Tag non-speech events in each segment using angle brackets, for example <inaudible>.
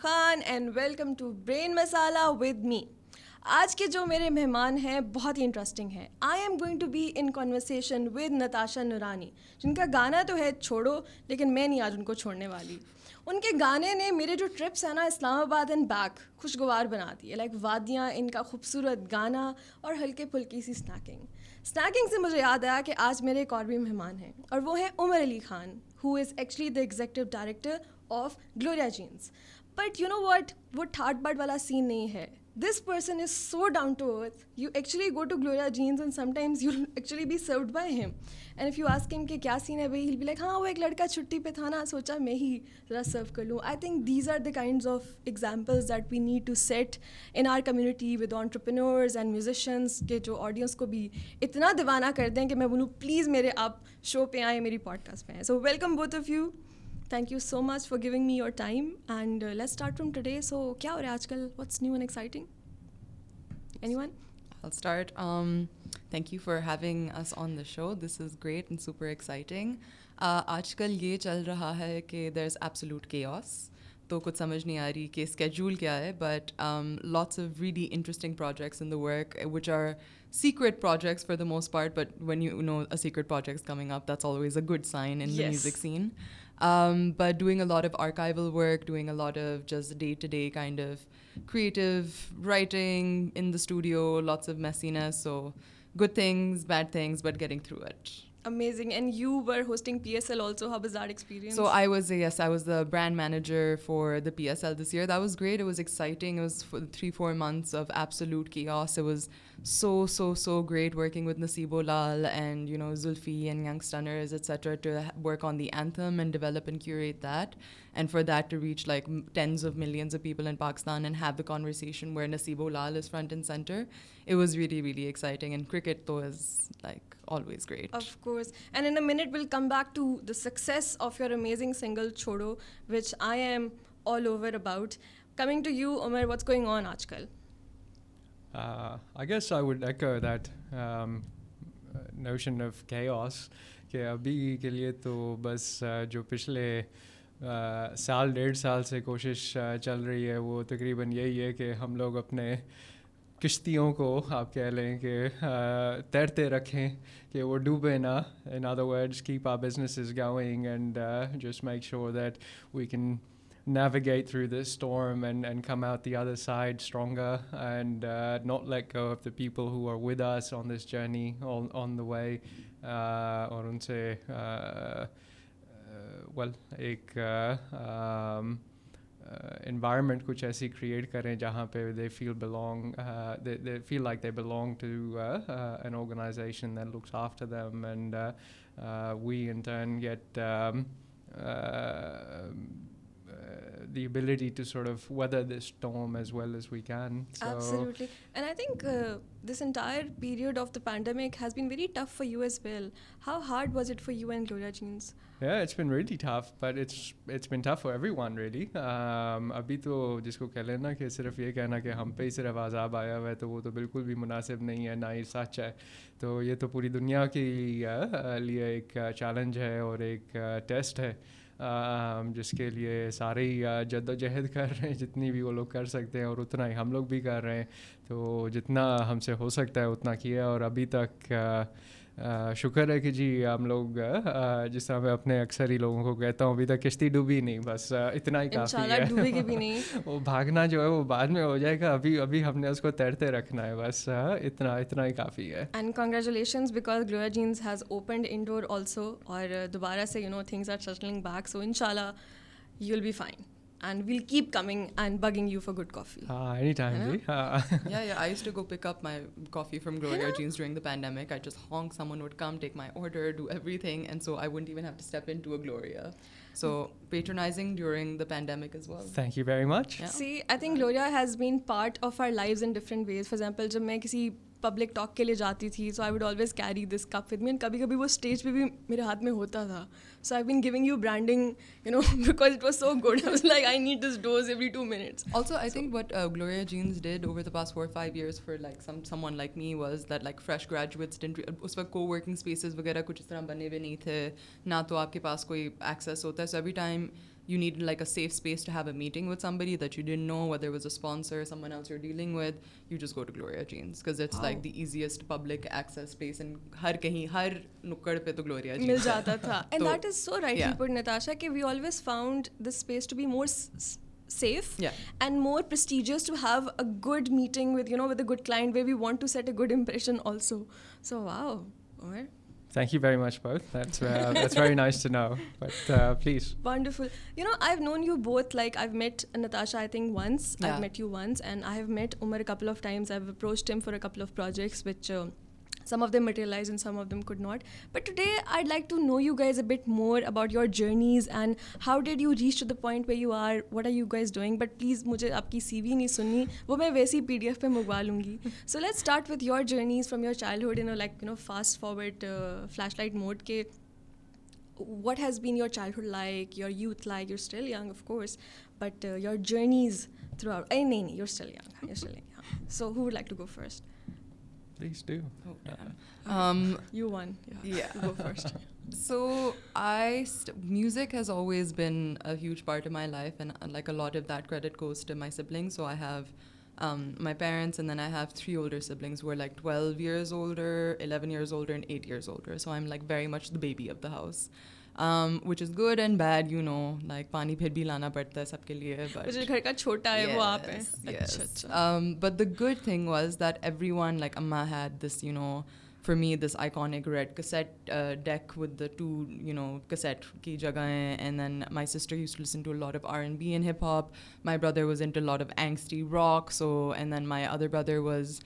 Khan and welcome to brain masala with me آج کے جو میرے مہمان ہیں بہت ہی انٹرسٹنگ ہیں I am going to be in conversation with Natasha Noorani جن کا گانا تو ہے چھوڑو لیکن میں نہیں آج ان کو چھوڑنے والی ان کے گانے نے میرے جو ٹرپس ہیں نا اسلام آباد اینڈ بیک خوشگوار بنا دی ہے لائک وادیاں ان کا خوبصورت گانا اور ہلکے پھلکی سی اسنیکنگ اسنیکنگ سے مجھے یاد آیا کہ آج میرے ایک اور بھی مہمان ہیں اور وہ ہیں Umar Ali Khan who is actually the executive director of Gloria Jeans but you know what وہ ٹھاٹ بٹ والا سین نہیں ہے this person is so down to earth you actually go to Gloria Jeans and sometimes you actually be served by him and if you came کہ کیا سین ہے بھائی ہیل بی لائک ہاں وہ ایک لڑکا چھٹی پہ تھا نا سوچا میں ہی ذرا سرو کر لوں I think these are the kinds of examples that we need to set in our community with entrepreneurs and musicians کے جو آڈینس کو بھی اتنا دیوانہ کر دیں کہ میں بولوں پلیز میرے آپ شو پہ آئیں میری پوڈ کاسٹ پہ آئیں so welcome both of you thank you so much for giving me your time and let start from today so کیا ہو رہا ہے آج کل what's new and exciting anyone start thank you for having us on the show this is great and super exciting آج کل یہ چل رہا ہے کہ there is absolute chaos تو کچھ سمجھ نہیں آ رہی کہ اسکیڈول کیا ہے but lots of really interesting projects in the work which are secret projects for the most part but when you know a secret projects coming up good sign in music scene Um, but doing a lot of archival work, doing a lot of just day-to-day kind of creative writing in the studio, lots of messiness. So good things, bad things, but getting through it. Amazing. And you were hosting PSL also. How was that experience? So I was the brand manager for the PSL this year. That was great. It was exciting. It was 3-4 months of absolute chaos. It was so great working with Naseebo Lal and, you know, Zulfi and Young Stunners, etc., to work on the anthem and develop and curate that, and for that to reach like tens of millions of people in Pakistan and have the conversation where Naseebo Lal is front and center. It was really, really exciting, and cricket though is like always great. Of course. And in a minute we'll come back to the success of your amazing single Chodo, which I am all over about. Coming to you, Umar, what's going on aajkal? I uh, I I would that um, notion of chaos کہ ابھی کے لیے تو بس جو پچھلے سال ڈیڑھ سال سے کوشش چل رہی ہے وہ تقریباً یہی ہے کہ ہم لوگ اپنے کشتیوں کو آپ کہہ لیں کہ تیرتے رکھیں کہ وہ ڈوبے نا in other words keep business is going and just make sure that we can navigate through this storm and and come out the other side stronger and not like the people who are with us on this journey on the way اور ان سے well ایک environment کچھ ایسی create کریں جہاں پہ they feeling feel like they belong to an organization looks of to then we intern get the ability to sort of weather this storm as well as we can. So Absolutely. And I think uh, this entire period of the pandemic has been very tough for you as well. How hard was it for you and Gloria Jeans? Yeah, it's been really tough, but it's it's been tough for everyone really. Um, ابھی تو جس کو کہہ لینا کہ صرف یہ کہنا کہ ہم پہ ہی صرف عذاب آیا ہوا ہے تو وہ تو بالکل بھی مناسب نہیں ہے نہ ہی سچ ہے تو یہ تو پوری دنیا کے لیے ایک چیلنج ہے اور ایک ٹیسٹ ہے ہم جس کے لیے سارے ہی جد و جہد کر رہے ہیں جتنی بھی وہ لوگ کر سکتے ہیں اور اتنا ہی ہم لوگ بھی کر رہے ہیں تو جتنا ہم سے ہو سکتا ہے اتنا کیا اور ابھی تک شکر ہے کہ جی ہم لوگ جس طرح میں اپنے اکثر ہی لوگوں کو کہتا ہوں ابھی تک کشتی ڈوبی نہیں بس اتنا ہی کافی ہے <laughs> وہ بھاگنا جو ہے وہ بعد میں ہو جائے گا ابھی ابھی ہم نے اس کو تیرتے رکھنا ہے بس اتنا اتنا ہی کافی ہے and congratulations because Gloria jeans has opened indoor also اور دوبارہ سے you know things are settling back so ان شاء اللہ you will be fine good up my thank you very much see I think part of our life in different ways for example جب میں کسی public talk کے لیے جاتی تھی so I always carry this cup me and کبھی کبھی وہ اسٹیج پہ بھی میرے ہاتھ میں ہوتا تھا so I been giving you branding you know because it was so good like I need this dose every two minutes also I think what Gloria Jeans did over the past four five years for like some someone like me was that like fresh graduates اس وقت کو working spaces وغیرہ کچھ اس طرح بنے ہوئے نہیں تھے نہ تو آپ کے پاس کوئی ایکسیس ہوتا ہے so every time good meeting way we want set a گمپریشن Thank you very much both. That's, uh, that's very nice to know. But uh, please. Wonderful. You know, I've known you both. Like I've met Natasha, I think, once. Yeah. I've met you once. And I have met Umar a couple of times. I've approached him for a couple of projects, which uh, some of them materialise and some of them could not but today I like to know you a bit more about your journeys and how did you reach to the point way you are what are you guys doing but please مجھے آپ کی سی وی نہیں سننی وہ میں ویسی P D F پہ منگوا لوں گی so let start with your journeys from your childhood in like you know fast forward flash light mode کے what has been your childhood like your youth like your still young of course but your journeys throughout a نہیں نہیں your still your یگل so who would like to go first Please do. Oh, damn. Um, you won. Yeah. You go first. <laughs> So music has always been a huge part of my life, and uh, like a lot of that credit goes to my siblings. So I have um, my parents, and then I have three older siblings who are like 12 years older, 11 years older, and 8 years older. So I'm like very much the baby of the house. Which is good and bad you know like پانی پھر بھی لانا پڑتا ہے سب کے لیے گھر کا چھوٹا ہے وہ آپ ہیں but the good thing was that everyone like اما had this you know for me this I کانک red cassette deck with the two you know cassette کی جگہیں and then my sister used to to listen lot of R and and B hip hop my brother was into lot of angsty rock so and then my other brother was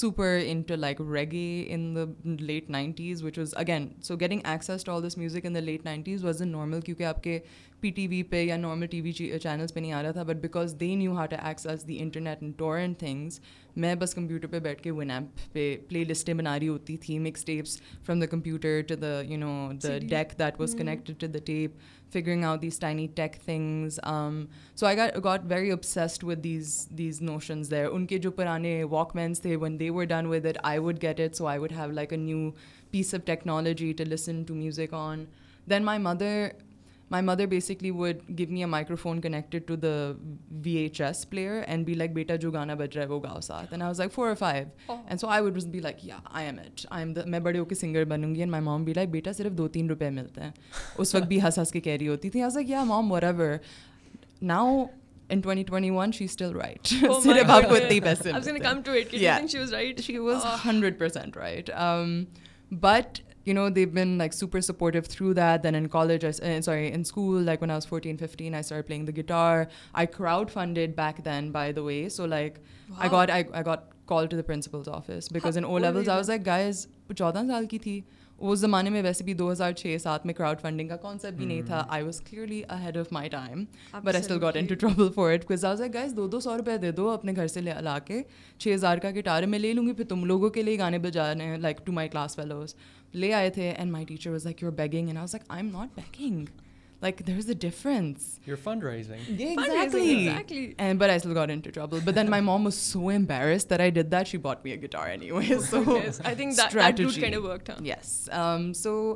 super into like ریگی in the late nineties which was again so getting access to all this music in the late nineties was an normal کیونکہ آپ کے P T V پہ یا normal TV channels پہ نہیں آ رہا تھا but because they knew to access the internet tor torrent things میں بس کمپیوٹر پہ بیٹھ کے ون ایپ پہ پلے لسٹیں بنا رہی ہوتی تھی mix tapes from the computer to the you know the deck that was connected to the tape figuring out these tiny tech things so I got very obsessed with these these notions there ان کے جو پرانے Walkmans تھے when they were done with I would get it so I would have like a new piece of technology to listen to music on then my mother my mother basically would give me a microphone connected to the V H S player and be like بیٹا جو گانا بج رہا ہے وہ گاؤ ساتھ and I was like four five and so I would be like yeah I am at I am the میں بڑے ہو کے سنگر بنوں گی اینڈ مائی مام بی لائک بیٹا صرف دو تین روپے ملتے ہیں اس وقت بھی ہنس ہنس کے کیری ہوتی تھی I was like yeah mom were ever now in twenty twenty one she still right صرف آپ کو اتنے پیسے hundred percent right but you know they been like super supportive through that then in college sorry in school like when as fourteen fifteen I sir playing the guitar I crowd funded back then by the way so like I got I got call to the principal's office because in O levels I was like guys چودہ سال کی تھی اس زمانے میں ویسے بھی دو ہزار چھ سات میں کراؤڈ فنڈنگ کا کانسیپٹ بھی نہیں تھا I was clearly ahead of my time but I got into travel for it as guys دو دو دو سو روپئے دے دو اپنے گھر سے لے لا کے چھ ہزار کا گٹار میں لے لوں گی پھر تم لوگوں کے لیے گانے بجا رہے ہیں like to my class fellows لے آئے تھے and my teacher was like begging and I was like I am not begging there is a mom so M بیرس so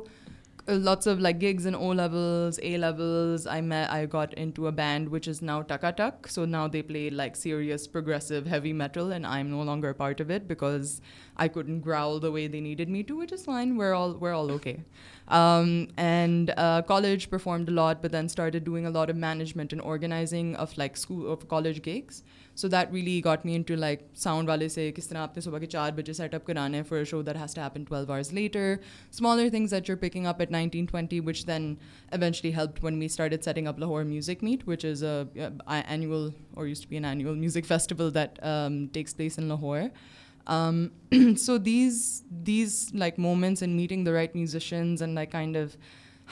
let's like گز N O level gone to a band which is now ٹکا ٹک so now they play like serious progressive heavy metal and I am no longer part of it because I could growl the way they needed me to wait is all Veer all okay and college perform the lot ب then started doing a lot of management and organising of like college gigs so that really got main to like sound والے سے کس طرح آپ کے صبح کے چار بجے سیٹ اپ کرانے ہیں for show that has to happen twelve hours later smaller things wait your packing up it nineteen twenty which دینچلی help when me start add setting up our music meet which is I annual or use B N N music festival that takes place in ہوور so these these like moments and meeting the right musicians and like kind of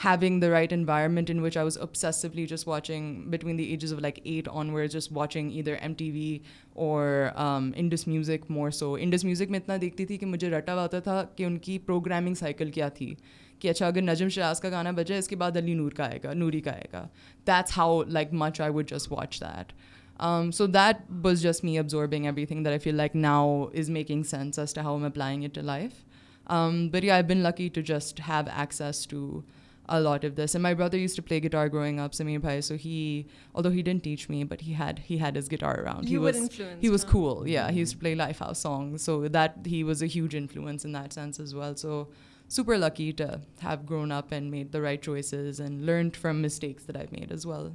having the right environment in which I was ابسیسولی just watching between the ages of like eight onwards just watching ادھر M T V or Indus music more so Indus music میں اتنا دیکھتی تھی کہ مجھے رٹا ہوتا تھا کہ ان کی پروگرامنگ سائیکل کیا تھی کہ اچھا اگر نجم شاز کا گانا بجائے اس کے بعد علی نور کا آئے گا نوری کا آئے گا that's how like much I would just watch that Um, so that was just me absorbing everything that I feel like now is making sense as to how I'm applying it to life. Um, but yeah, I've been lucky to just have access to a lot of this. And my brother used to play guitar growing up, Sameer Bhai. So he, although he didn't teach me, but he had his guitar around. He was cool. Yeah, he used to mm-hmm. play Lifehouse songs. So that he was a huge influence in that sense as well. So super lucky to have grown up and made the right choices and learned from mistakes that I've made as well.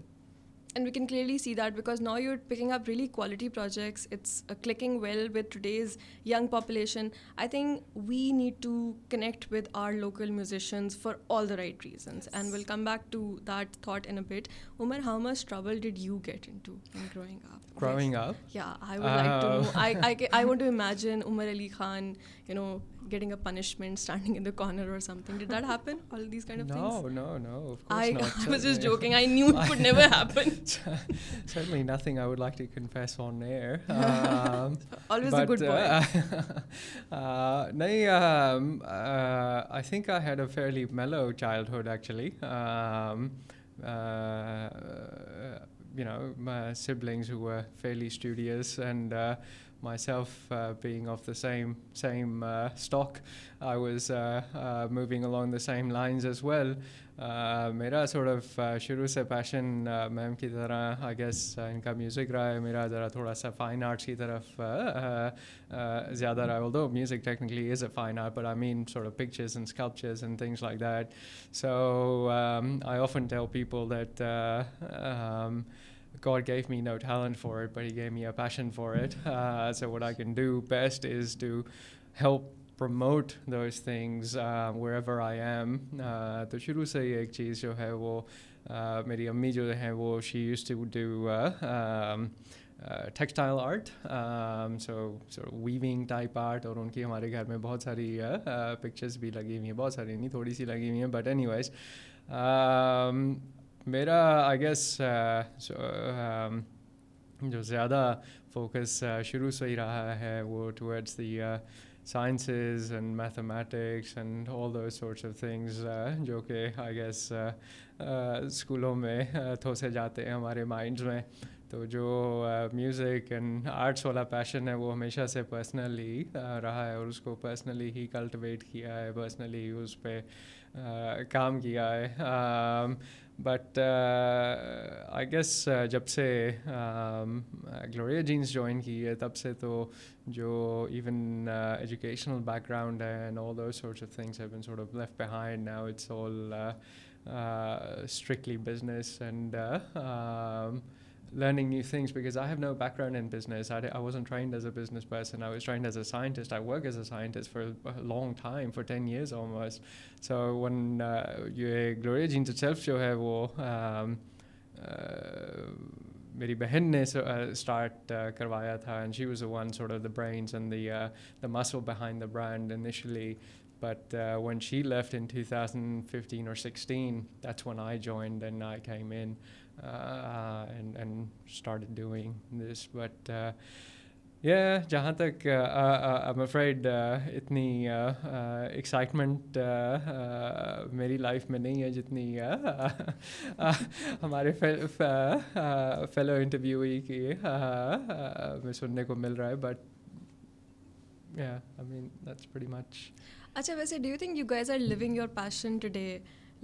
And we can clearly see that because now you're picking up really quality projects. It's uh, clicking well with today's young population. I think we need to connect with our local musicians for all the right reasons. Yes. And we'll come back to that thought in a bit. Umar, how much trouble did you get into in growing up? Growing up? Yeah, I would like to oh. know. <laughs> I want to imagine Umar Ali Khan, getting a punishment standing in the corner or something did that happen all these kind of no, things no no no of course I, not i was just joking i knew it would never happen certainly nothing i would like to confess on air. um, always but, a good boy uh, uh, no um, uh, i think i had a fairly mellow childhood actually um uh, you know my siblings who were fairly studious and uh, myself myself paying off the same same stock I was moving along the same lines as well میرا آف شروع سے passion میم کی طرح I guess ان کا music رہا ہے میرا ذرا تھوڑا سا فائن آرٹس کی طرف زیادہ رہا ہے though music technically is a fine art but I mean means of pictures and sculptures and things like that so I often tour people that کار کے me are passion for it so what I can do best is to help promote those things whatever I am تو شروع سے ہی ایک چیز جو ہے وہ میری امی جو ہیں وہ شیوز ٹی وو ڈیو textile art so so weaving type art اور ان کی ہمارے گھر میں بہت ساری پکچرس بھی لگی ہوئی ہیں بہت ساری تھوڑی سی لگی ہوئی ہیں بٹ اینی وائز میرا آئی گیس جو زیادہ فوکس شروع سے ہی رہا ہے وہ towards the sciences and mathematics and all other sorts of things جو کہ آئی گیس اسکولوں میں تھوسے جاتے ہیں ہمارے مائنڈس میں تو جو میوزک اینڈ آرٹس والا پیشن ہے وہ ہمیشہ سے پرسنلی رہا ہے اور اس کو پرسنلی ہی کلٹیویٹ کیا ہے پرسنلی اس پہ کام کیا ہے بٹ آئی گیس جب سے گلوریا جینس جوائن کی ہے تب سے تو جو ایون ایجوکیشنل بیک گراؤنڈ ہے and all those sorts of things have been sort of left behind now it's all strictly business and learning these things because I have no background in business at I wasn't trained as a business person I was trained as a scientist I work a scientist for long time fourteen years almost so one Gloria Jeans self جو ہے وہ میری بہن نے start کروایا تھا and she was a once the brains and the the muse behind the brand initially but when she left in two thousand fifteen or sixteen that's when I join then I mean جہاں تک اتنی excitement میری life میں نہیں ہے جتنی ہمارے interview کہ مل رہا ہے اچھا ویسے do you you think guys are living your passion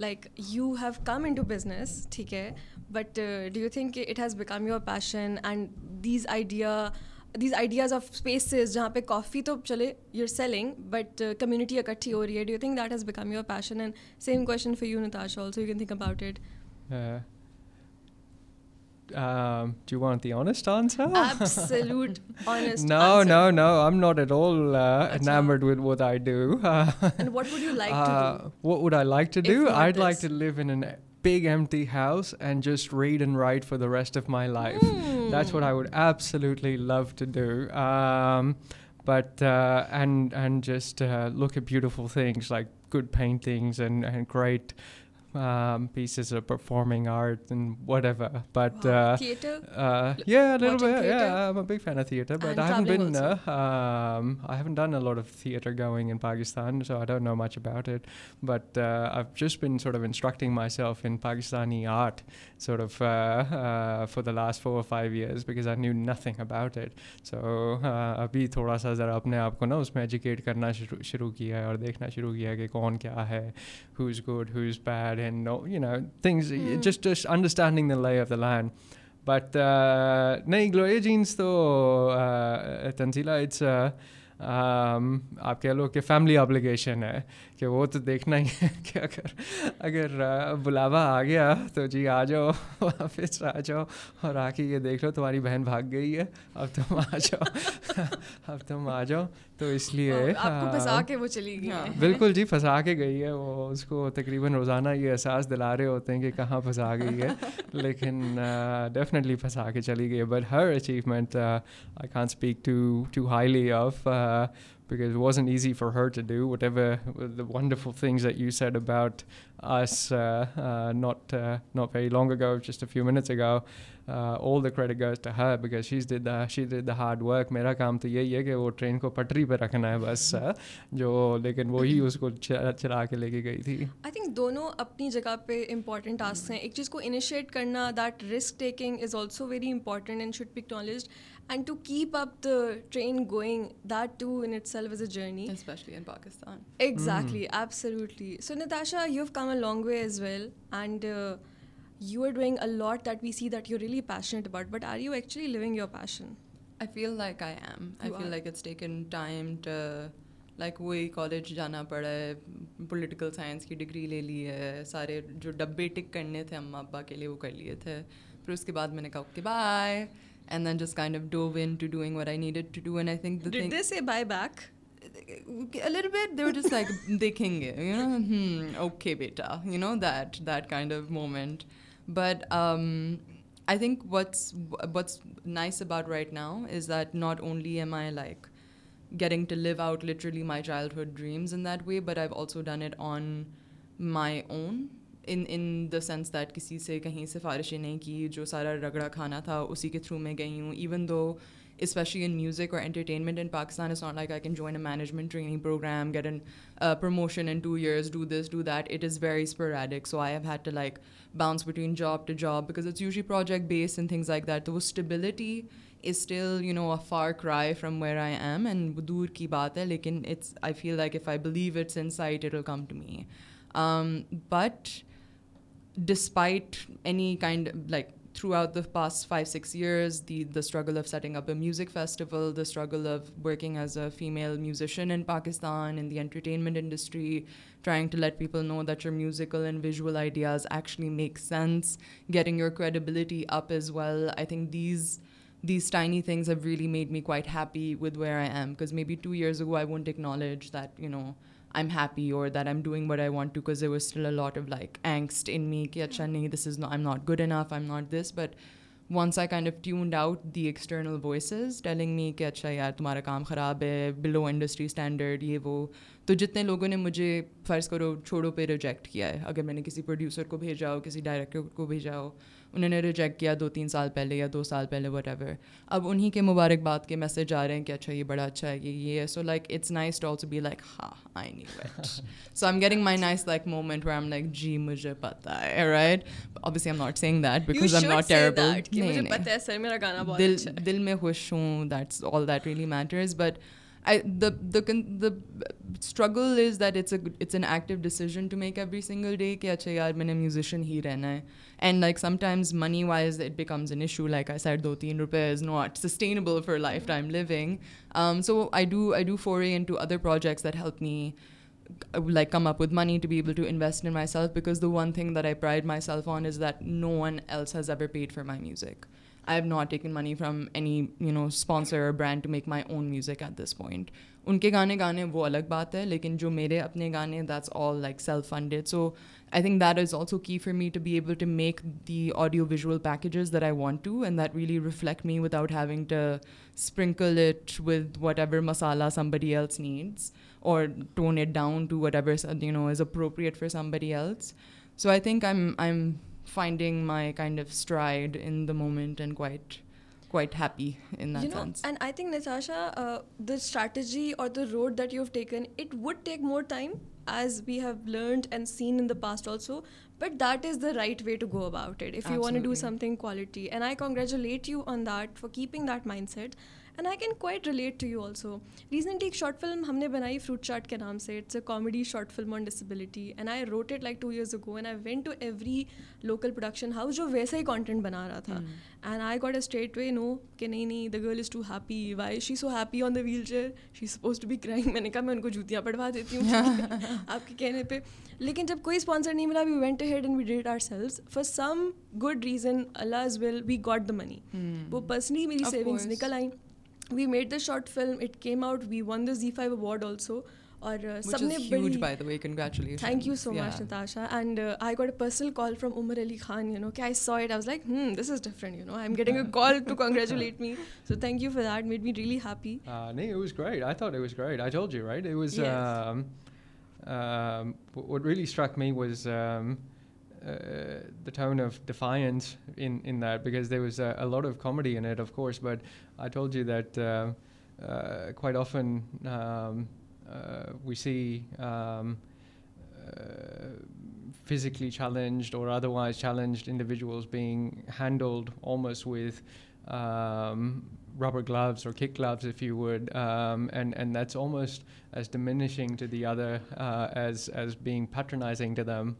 like you have come into business ٹھیک ہے but do you think it has become your passion and these idea these ideas of spaces جہاں پہ کافی تو چلے you are selling but community اکٹھی ہو رہی ہے do you think that has become your passion and same question for you نیت also you can think about it P M تیوسٹ read and write for the restaurant لکوٹیفل تھڈ پین تھرٹ پیسز آف پرفارمنگ آرٹرنگ in Pakistan Pakistani art sort of for the last four five years because I knew nothing about it so ابھی تھوڑا سا ذرا اپنے آپ کو نا اس میں ایجوکیٹ کرنا شروع شروع کیا ہے اور دیکھنا شروع کیا ہے کہ کون کیا ہے who's good who's bad just understanding تو تنزیلا فیملی آبلیگیشن ہے کہ وہ تو دیکھنا ہی ہے کہ اگر اگر بلاوا آ گیا تو جی آ جاؤ واپس آ جاؤ اور آ کے یہ دیکھ لو تمہاری بہن بھاگ گئی ہے اب تم آ جاؤ اب تم آ جاؤ تو اس لیے ہاں۔ وہ چلی گئی ہاں۔ بالکل جی پھنسا کے گئی ہے وہ اس کو تقریباً روزانہ یہ احساس دلا رہے ہوتے ہیں کہ کہاں پھنسا گئی ہے <laughs> لیکن ڈیفینیٹلی پھنسا کے چلی گئی ہے بٹ ہر اچیومنٹ آئی کان speak to to highly of because was an easy for heard about not very long just hard work میرا کام تو یہی ہے کہ وہ ٹرین کو پٹری پہ رکھنا ہے بس جو لیکن وہی اس کو چلا کے لے کے گئی تھی آئی تھنک دونوں اپنی جگہ پہ امپورٹینٹ ٹاسک ہیں ایک چیز کو انشیئٹ کرنا and to keep up the train going that to in itself is a journey especially in Pakistan exactly جرنیشلیٹلی so Natasha you have come a long way as well and you are doing a lot that we see that you really passionate about but are you actually your passion I feel like I I am feel like like it's taken time وہی college جانا پڑا ہے political science کی degree لے لی ہے سارے جو ڈبے ٹک کرنے تھے اماں ابا کے لیے وہ کر لیے تھے پھر اس کے بعد میں نے کہا اوکے بائے اینڈ دین جس کا اوکے بیٹا you know that that kind of moment but I think what's what's nice about right now is that not only my like getting to live out literally my childhood dreams in that way but also done on my own in in the sense that کسی سے کہیں سفارشیں نہیں کی جو سارا رگڑا کھانا تھا اسی کے تھرو میں گئی ہوں even though especially in music اور entertainment in Pakistan is not like I can join a management training programme get an promotion in two years do this do that it is very اسپر so I have had to like bounce between job to job because it's usually project based in things like that تو وہ stability is still you know a far cry from where I am and دور کی بات ہے لیکن it's I feel like if I believe it's in sight it will come to me but despite any kind of, like, throughout the past 5-6 years, the struggle of setting up a music festival, the struggle of working as a female musician in Pakistan, in the entertainment industry, trying to let people know that your musical and visual ideas actually make sense, getting your credibility up as well. I think these tiny things have really made me quite happy with where I am, because maybe 2 years ago I wouldn't acknowledge that, you know, I am happy or that I am doing but I want to there want to still a lot of like angst in me کہ اچھا نہیں this is no I'm not good enough I am not this but once I kind of tuned out the external voices telling me کہ اچھا یار تمہارا کام خراب ہے بلو industry standard یہ وہ تو جتنے لوگوں نے مجھے فرض کرو چھوڑو پہ ریجیکٹ کیا ہے اگر میں نے کسی پروڈیوسر کو بھیجا ہو کسی ڈائریکٹر کو بھیجا ہو انہوں نے ریجیکٹ کیا دو تین سال پہلے یا دو سال پہلے وٹ ایور اب انہیں کے مبارک کے میسج آ رہے ہیں کہ اچھا یہ بڑا اچھا ہے یہ یہ ہے so like it's nice to also be like I so I am getting my nice like moment like جی مجھے پتا ہے right M M not not that because دل میں خوش ہوں that's all that matters but struggle is that it's it's an active decision to make every single day کہ اچھا یار میں نے میوزیشین ہی رہنا ہے and like sometimes money wise it becomes an issue like I set دو تین روپے is not sustainable for life time living so I do I do for a into other projects that help me like come up with money to be able to invest in myself because the one thing that I pride myself on is that no one else has ever paid for my music I have not taken money from any you know sponsor brand to make my own music at this point ان کے گانے گانے وہ الگ بات ہے لیکن جو میرے اپنے گانے that's all like self funded so I think that is also key for me to be able to make the audio visual packages that I want to and that really reflect me without having to sprinkle it with whatever masala somebody else needs or tone it down to whatever you know is appropriate for somebody else so I think I am I am strategy اور road that you he more time as we have learned and seen in past also but that is the right way to go about it want do something quality and I congratulate you on that for keeping that mindset and I can quite relate to you also recently ایک short film ہم نے بنائی fruit chart کے نام سے it's a comedy short film on disability and I wrote it like two years ago and I went to every local production house جو ویسا ہی کانٹینٹ بنا رہا تھا and I got a state way no کہ نہیں نہیں the girl is too happy why she so happy on the wheelchair she suppose to be crying میں نے کہا میں ان کو جوتیاں پڑھوا دیتی ہوں آپ کے کہنے پہ لیکن جب کوئی اسپانسر نہیں ملا we went head and we did our sales for some good reason Allah is well we got the money وہ پرسنلی میری سیونگس نکل آئیں we made the short film it came out we won the Zee five award also اور سب نے thank you so much Natasha and I got a personal call from Umer Ali Khan you know کہ I saw it I was like this is different you know I M getting a call to congratulate me so thank you for that made me really happy نہیں was great I thought was great I told you right was what really struck me was Uh, the tone of defiance in that, because there was a lot of comedy in it, of course, but I told you that uh, uh, quite often um, we see um, physically challenged or otherwise challenged individuals being handled almost with um, rubber gloves or kick gloves, if you would, and that's almost as diminishing to the other as being patronizing to them,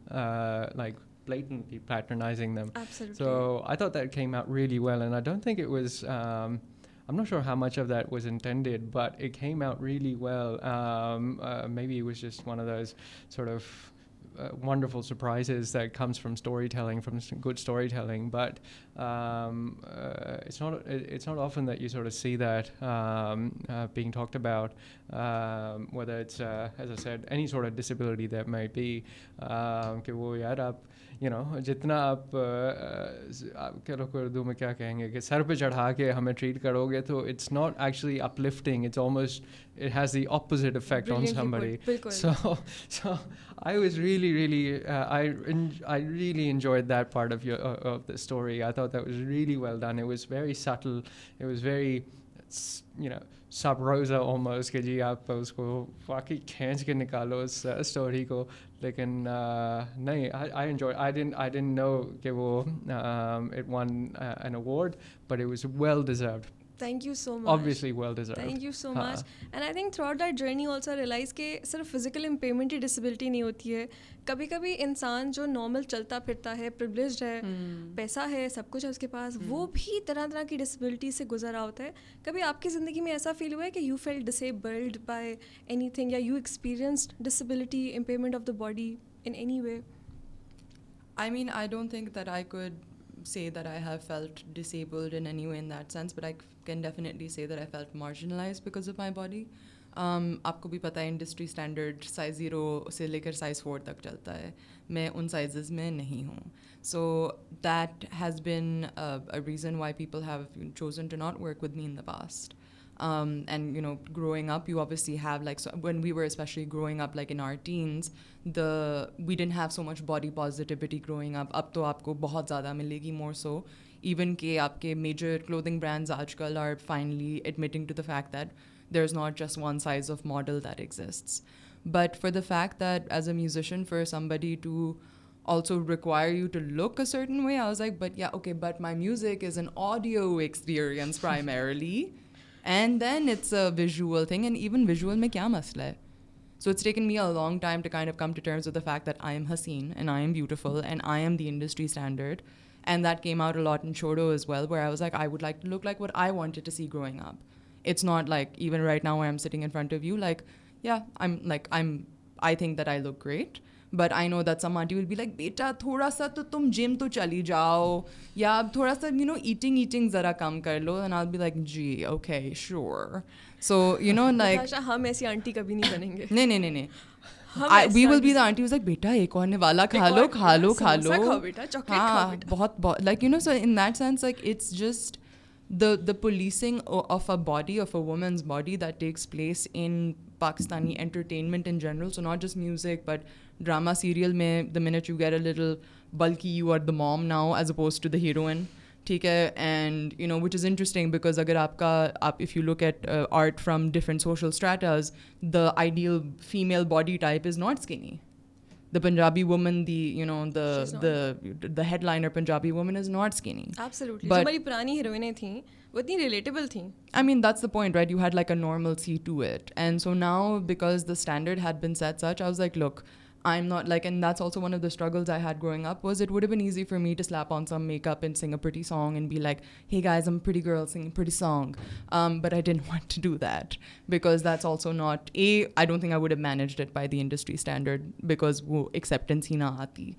like blatantly patronizing them. Absolutely. So I thought that came out really well, and I don't think it was, um, I'm not sure how much of that was intended, but it came out really well. Um, uh, maybe it was just one of those sort of uh, wonderful surprises that comes from storytelling, from good storytelling, but um, uh, it's not often that you sort of see that being talked about, whether it's, as I said, any sort of disability that may be. You know جتنا آپ کہہ لو کہ اردو میں کیا کہیں گے کہ سر پہ چڑھا کے ہمیں ٹریٹ کرو گے تو it's not actually uplifting it's almost it has the opposite effect on سم بڑی so so I was really really I really enjoy that part of your of the story I was really well done it was very subtle it was very you know سب روزہ اومر کہ جی آپ اس کو واقعی کھینچ کے نکالو اس اسٹوری کو لیکن نہیں I I I enjoy done done نو کہ وہ it won an award but it was well deserved thank you so much obviously well deserve thank you so much and I think throughout that journey also realise کہ صرف physical امپیمنٹ ہی disability نہیں ہوتی ہے کبھی کبھی انسان جو normal چلتا پھرتا ہے پرولیجڈ ہے پیسہ ہے سب کچھ ہے اس کے پاس وہ بھی طرح طرح کی ڈسبلٹی سے گزرا ہوتا ہے کبھی آپ کی زندگی میں ایسا فیل ہوا ہے کہ you feel disabled by any thing یا you experienced disability impairment of the body in any way I mean I don't think that I could say that say there I have felt disabled انیو innate sense but I can definitely say there I felt marginalised because of my body آپ کو بھی پتہ ہے industry standard size zero سے لے کر size four تک چلتا ہے میں ان سائزز میں نہیں ہوں so that has been reason why people have chosen to not me in the past and you know growing up you آبر سی have like we were especially growing up like in our teens the we didn't have so much body positivity growing up اب تو آپ کو بہت زیادہ ملے گی مور سو ایون کہ آپ کے میجر کلوتنگ برانڈز آج کل are finally admitting to the fact that there is not just one size of model that exists but for the fact that is a musician for somebody to also require you to look a certain way as like but yeah okay but my music is an audio experience primarily and then it's a visual thing and even visual میں کیا مسئلہ ہے so it's taken me a long time to kind of come to terms of the fact that I am حسین and I am beautiful and I am the industry standard and that came out a lot lot in shadow as well I was like I would like to look like what I want to see growing up it's not like even right now I am sitting in front of you like yeah I am like I am I think that I look great but I know that some aunty will be like بیٹا تھوڑا سا تو تم جم تو چلی جاؤ یا اب تھوڑا سا یو نو ایٹنگ ایٹنگ ذرا کم کر لو اینڈ آل بی لائک جی okay sure so you know like ہم ایسی آنٹی کبھی نہیں بنیں گے نہیں نہیں نہیں we will be the aunty was like بیٹا ایک اور والا کھا لو کھا لو کھا لو ہاں بہت بہت like you know so in that sense like it's just the the policing of a body of a woman's body that takes place in Pakistani entertainment in general so not just music but drama serial میں the minute you get a little بلکہ you are the mom now as opposed to the heroine ٹھیک ہے and you know which is interesting because اگر آپ کا آپ if you look at art from different social strata the ideal female body type is not skinny the Punjabi woman the you know the the headliner Punjabi woman is not skinny ہماری پرانی ہیروئنیں تھیں وہ اتنی ریلیٹیبل تھیں I mean that's the point right you had like a normal see to it and so now because the standard head been set such I was like look I am not like and that's also one of the struggles I had growing up was it would been easy for me to slap on some makeup and sing a pretty song and be like hey guys I'm pretty girl sing a pretty song but I didn't want to do that because that's also not a I don't think I would managed by the industry standard because وہ acceptance ہی نہ آتی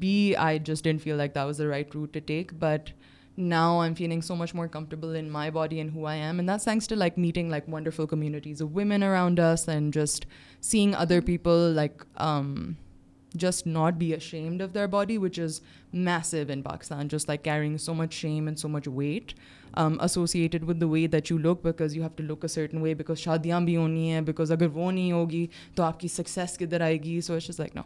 be I just didn't feel like the was the right route to take but now I am feeling so much more comfortable in my body and how I am an dense to like meeting like wonderful communities of women around us and just seeing other people like just not be ashamed of the body which is massive in Pakistan just like carrying so much shame and so much weight I am associated with the way that you look because you have to look a certain way because شادیاں بھی ہونی ہیں because اگر وہ نہیں ہوگی تو آپ کی سکسیس کدھر آئے گی سوچ اس like no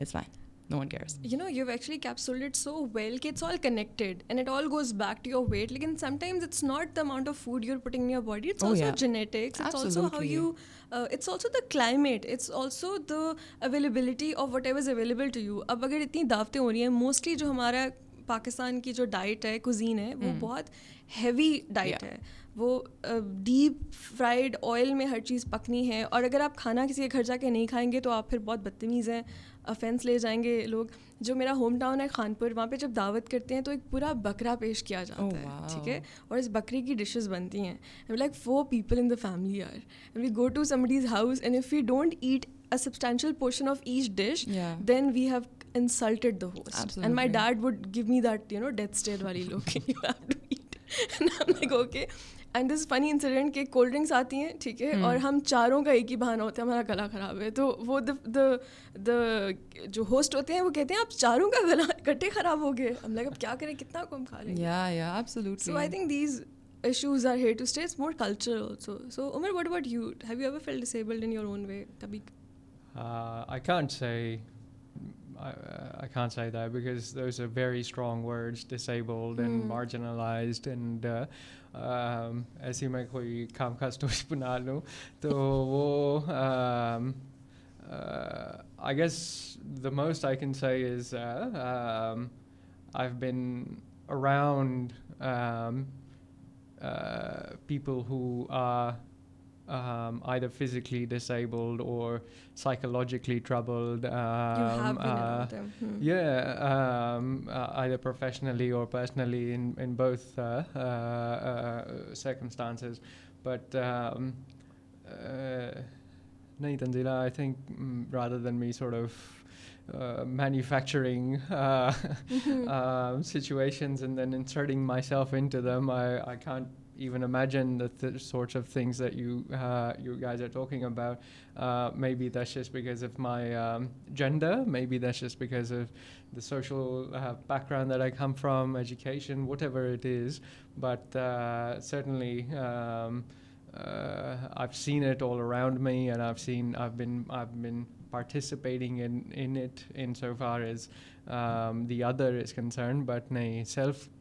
it won't no no one cares you you actually it so well کہ it's it's all all connected and goes back to your weight لیکن sometimes not the amount of food you putting your body it's also genetics it's it's also also how you the climate it's also the availability of whatever is available to you اب اگر اتنی دعوتیں ہو رہی ہیں mostly جو ہمارا پاکستان کی جو diet ہے کزین ہے وہ بہت ہیوی ڈائٹ ہے وہ ڈیپ فرائڈ آئل میں ہر چیز پکنی ہے اور اگر آپ کھانا کسی کے گھر جا کے نہیں کھائیں گے تو آپ پھر بہت بدتمیز ہیں افینس لے جائیں گے لوگ جو میرا ہوم ٹاؤن ہے خان پور وہاں پہ جب دعوت کرتے ہیں تو ایک پورا بکرا پیش کیا جاتا oh, ہے ٹھیک ہے اور اس بکرے کی ڈشز بنتی ہیں like four people in the family are we go to somebody's house and if you don't eat a substantial portion of each dish then we have insulted the host and my dad would give me that you know death stare والی لوگ okay and this funny incident کہ cold drinks آتی ہیں ٹھیک ہے اور ہم چاروں کا ایک ہی بہانہ ہوتا ہے ہمارا گلا خراب ہے تو وہ دا دا جو ہوسٹ ہوتے ہیں وہ کہتے ہیں آپ چاروں کا گلا اکٹھے خراب ہو گئے ہم لائک اب کیا کریں کتنا کم کھا لیں so I think these issues are here to state more culture also so Umar what what you have you ever feel disabled in your own way کبھی I can't say because there is a very strong word disable and marginalised and ایسی میں کوئی خام خاص story بنا لوں تو most I been around people who I the physically disabled اور سائیکلوجیکلی ٹربلڈ پروفیشنلی اور پرسنلی سرکمسٹانسز بٹ نہیں تنجیل آئی تھنک رادر دین میز manufacturing situations then in سرڈنگ myself int even imagine the sorts of things that you uh, guys are talking about. Uh, maybe that's just because of my um, gender. Maybe that's just because of the social uh, background that I come from, education, whatever it is. But certainly, um, I've seen it all around me, and I've been participating in it insofar as um, the other is concerned. But nay, self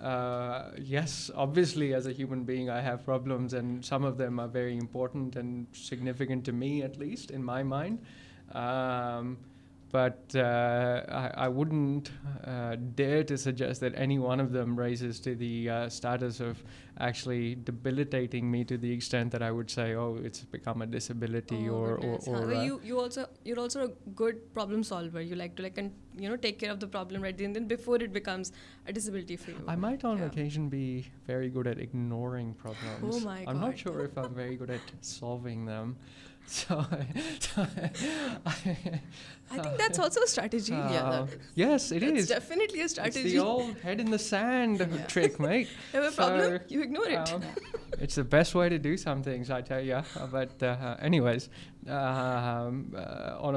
Uh, yes, obviously, as a human being, I have problems, and some of them are very important and significant to me, at least in my mind. Um, but I wouldn't dare to suggest that as of them rises to دیٹاس بلٹنگلٹی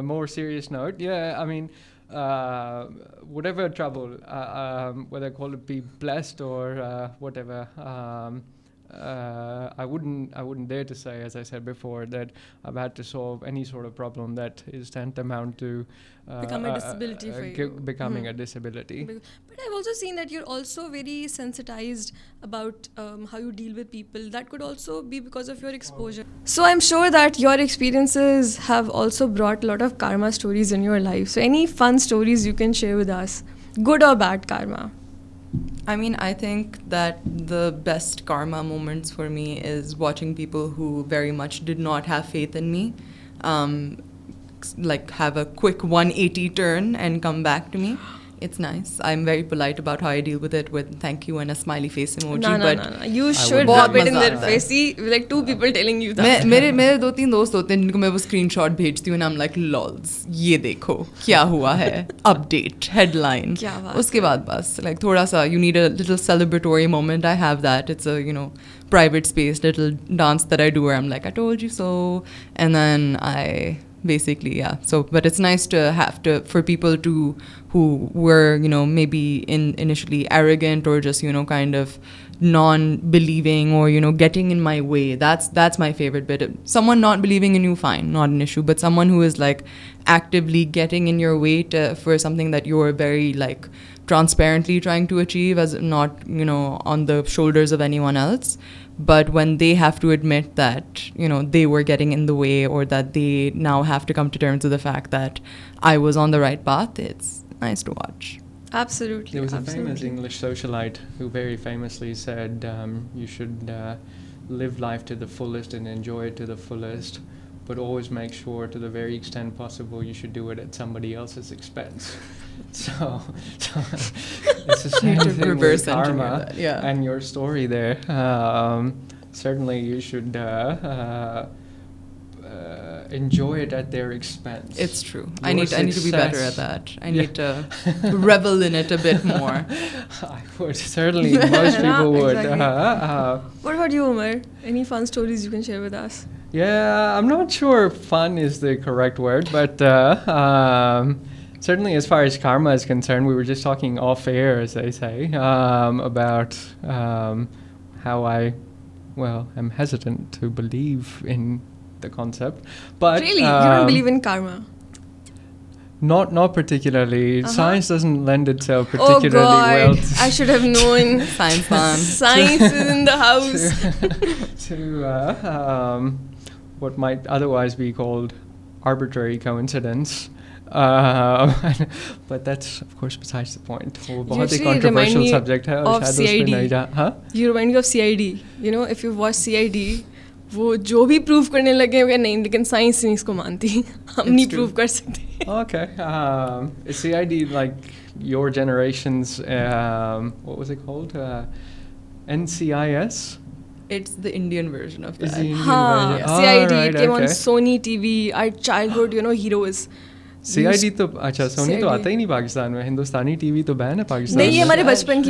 more serious now I mean whatever travel will be poor whatever so I am sure that use also brought lot of کارمایز in your life so any fun stories you can share with us good or bad karma I mean, I think that the best karma moments for me is watching people who very much did not have faith in me, um, like have a quick 180 turn and come back to me. It's nice I am very polite about high deal with it with thank you and smiley face emoji but you should بہت in their face like to people telling you میرے میرے دو تین دوست ہوتے ہیں جن کو میں وہ اسکرین شاٹ بھیجتی ہوں ایم لائک لالز یہ دیکھو کیا ہوا ہے اپ ڈیٹ ہیڈ لائن اس کے بعد بس لائک تھوڑا سا you need a little celebratory moment I have that it's a you know private space little dance that I do I am like I told you so and then I Basically, yeah. So, but it's nice to have to, for people to, who were, maybe initially arrogant or just, kind of non-believing or, getting in my way. That's my favorite bit. Someone not believing in you, fine, not an issue. But someone who is like actively getting in your way for something that you're very like transparently trying to achieve, as not, on the shoulders of anyone else. But when they have to admit that you know they were getting in the و way اور that they now have to come to the fact that I was on the right paths my شیوریٹ possible so, so it's the same thing reverse with karma that, yeah. and your story there. Um, certainly, you should uh, uh, uh, enjoy it at their expense. It's true. I need, I need to be better at that. I yeah. need to revel in it a bit more. I would, certainly, most people yeah, would. Exactly. Uh, uh, what about you, Omar? Any fun stories you can share with us? Yeah, I'm not sure fun is the correct word, but uh, um, certain thing is pharmas a shock اباؤٹنٹ believe in concept not particularly my otherwise be کمسڈنس جو بھی کرنے لگے نہیں نہیں نہیں لیکن science اس کو مانتی <laughs> ہم کر سکتے سی I D like your Sony T V child C I T تو اچھا سونی تو آتا ہی نہیں پاکستان میں ہندوستانی ٹی وی تو بین ہے پاکستان ہمارے بچپن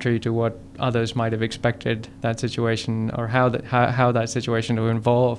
to evolve.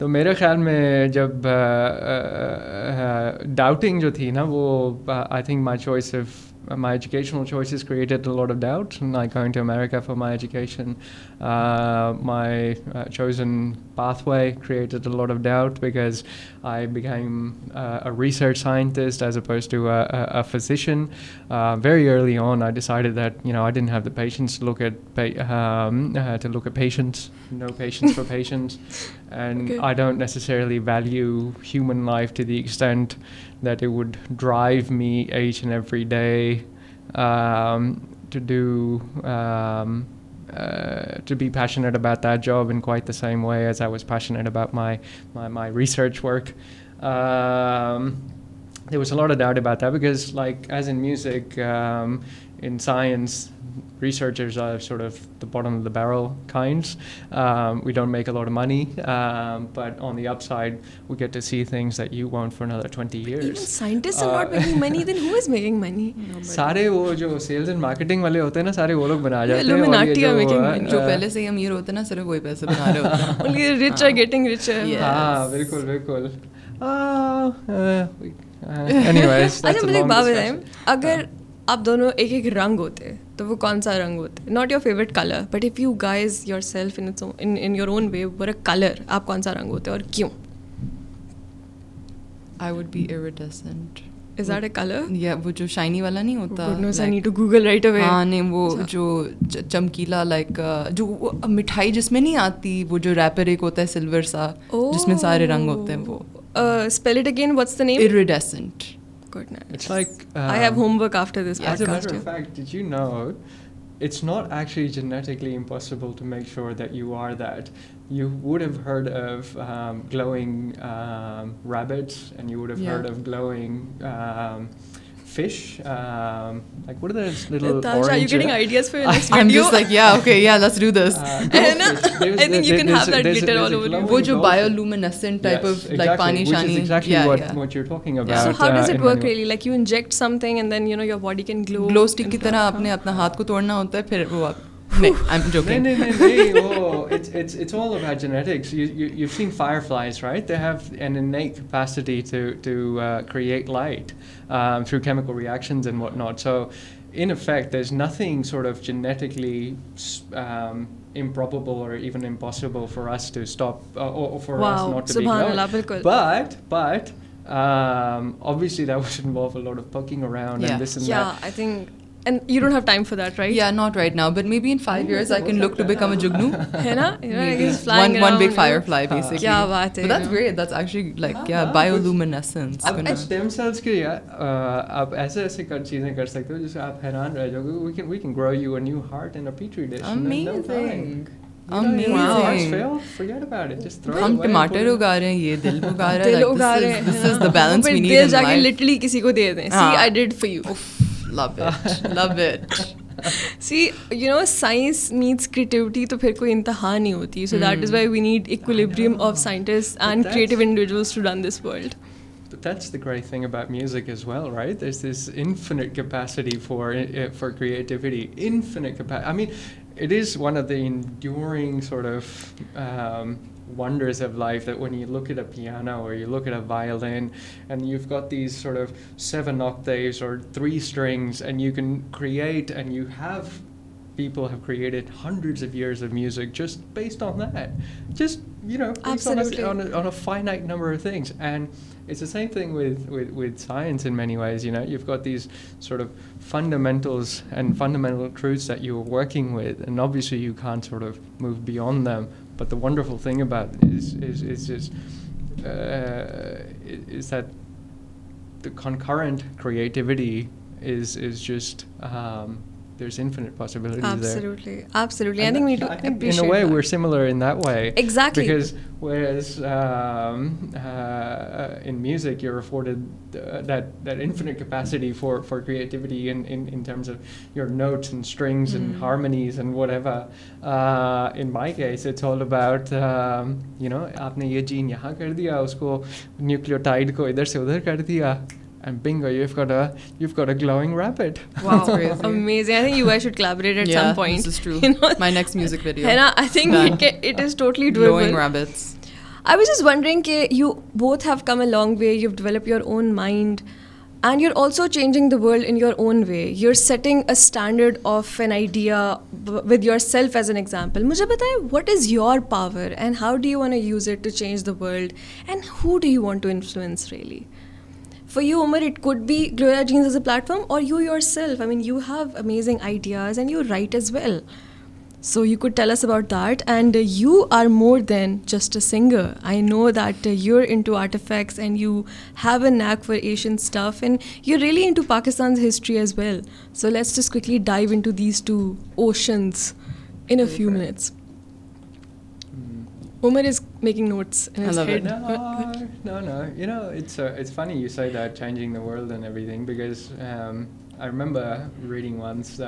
تو میرے خیال میں جب ڈاؤٹنگ uh, uh, uh, جو تھی نا وہ I think my choice Uh, my educational choices created a lot of doubt, like going to America for my education. Uh, my uh, chosen pathway created a lot of doubt because I became a research scientist as opposed to a physician. Very early on, I decided that I didn't have the patience to look at um, patients. No patience for <laughs> patients, and I don't necessarily value human life to the extent that it would drive me each and every day um, um, uh, to be passionate about that job in quite the same way as I was passionate about my research work. Um, there was a lot of doubt about that because, like, as in music, in science, researchers are sort of the bottom of the barrel kinds. Um, we don't make a lot of money, um, but on the upside, we get to see things that you won't for another 20 years. even scientists uh, are not making money, then who is making money? Sare wo jo sales and marketing wale hote na sare wo log bana jate hain. Illuminati are making money. Jo pehle se hi amir hote na sare wohi paise bana rahe hote Only the rich are getting richer. Yes. Ah, bilkul, bilkul. Ah, uh, uh, anyways, that's a long discussion. Aagir, آپ دونوں ایک ایک رنگ ہوتے تو وہ کون سا رنگ ہوتے not your favourite colour but if you guys yourself in your own way were a colour آپ کون سا رنگ ہوتے اور کیوں I would be iridescent is that a colour یا وہ جو شائنی والا نہیں ہوتا goodness I need to Google right away ہاں نہیں وہ اچھا۔ جو چمکیلا لائک جو مٹھائی جس میں نہیں آتی وہ جو ریپر ایک ہوتا ہے سلور سا جس میں سارے رنگ ہوتے ہیں وہ spell it again what's the name iridescent impossible to make sure do are do would ایو ہرڈ گلب کی طرح آپ نے اپنا ہاتھ کو توڑنا ہوتا ہے پھر وہ فیکٹ نتھنگ سورٹ آف جنٹکلیور فور ایس ٹو اسٹاپسلیز ہم ٹماٹر اگا اگا رہے رہے ہیں ہیں یہ دل لٹلی کسی کو دے دیں love it love it see you know science needs creativity تو پھر کوئی انتہا نہیں ہوتی so that is why we need equilibrium of scientist and creative individuals to done this world that's the great thing about music is well right this is infinite capacity for for creativity infinite capacity I mean it is one of the enduring sort of wonders of life that when you look at a piano or you look at a violin and you've got these sort of 7 octaves or 3 strings and you can create, and you have people have created hundreds of years of music just based on that, just, you know, based on a finite number of things. And it's the same thing with science in many ways. You know, you've got these sort of fundamentals and fundamental truths that you're working with, and obviously you can't sort of move beyond them but the wonderful thing about it uh, is that the concurrent creativity is just um, یہ چینا اس کو نیوکلیور ادھر سے ادھر کر دیا نڈرنگ کہ you both have come a long way you develop you over own mind and you are also changing the world in your own way you are setting a standard of an idea with yourself as an example مجھے بتایا what is you power and how do you want use it to change the world and who do you want to influence really For you, Umar, it could be Gloria Jeans as a platform, or you yourself. I mean, you have amazing ideas and you write as well. So you could tell us about that. And uh, you are more than just a singer. I know that uh, you're into artifacts and you have a knack for Asian stuff, and you're really into Pakistan's history as well. So let's just quickly dive into these two oceans in a few minutes. Umar is making notes funny changing the ورلڈنگ I remember reading once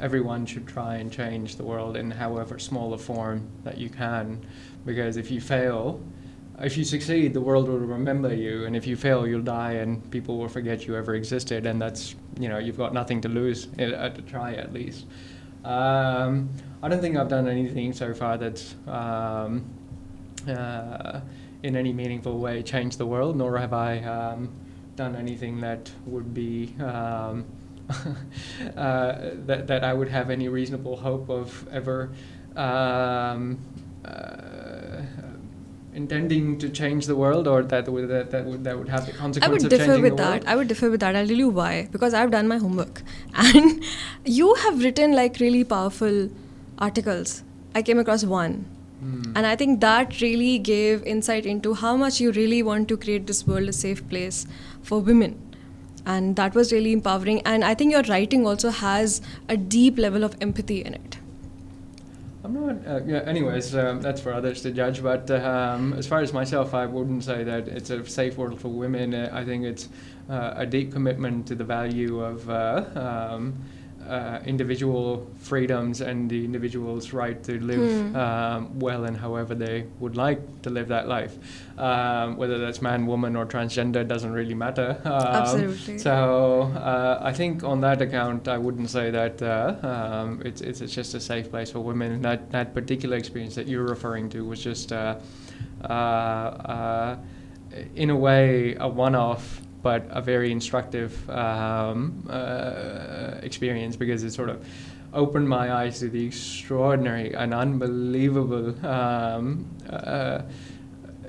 every one should try change the world and اب small form دو کیینکس if you فی six will remember you and if you feel you die and people وفر get you ever exist nothing to lose less ton سنگ سر for that's انگو I change the world Noor he that would bet I would have again hope of ever my homework you have written like really powerful articles I came across one and I think that really give insight Unnao much you really want to create this world safe place for women and that was really empowering and I think you are writing also has a deep level of empathy int ی wise nuts for others to judge but as for us my سیلفنس I this women I think it's a D commitment to the value of Uh, individual freedoms and the individual's right to live hmm. um, well and however they would like to live that life. Um, whether that's man, woman, or transgender doesn't really matter. <laughs> Um, Absolutely. So uh, I think on that account, I wouldn't say that uh, it's just a safe place for women. And that particular experience that you're referring to was just in a way a one-off but a very instructive um, uh, experience, because it sort of opened my eyes to the extraordinary and unbelievable um, uh,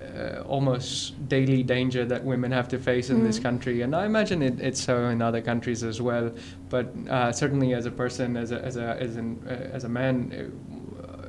uh, almost daily danger that women have to face in this mm. country. And I imagine it's so in other countries as well, but certainly as a person, as a man,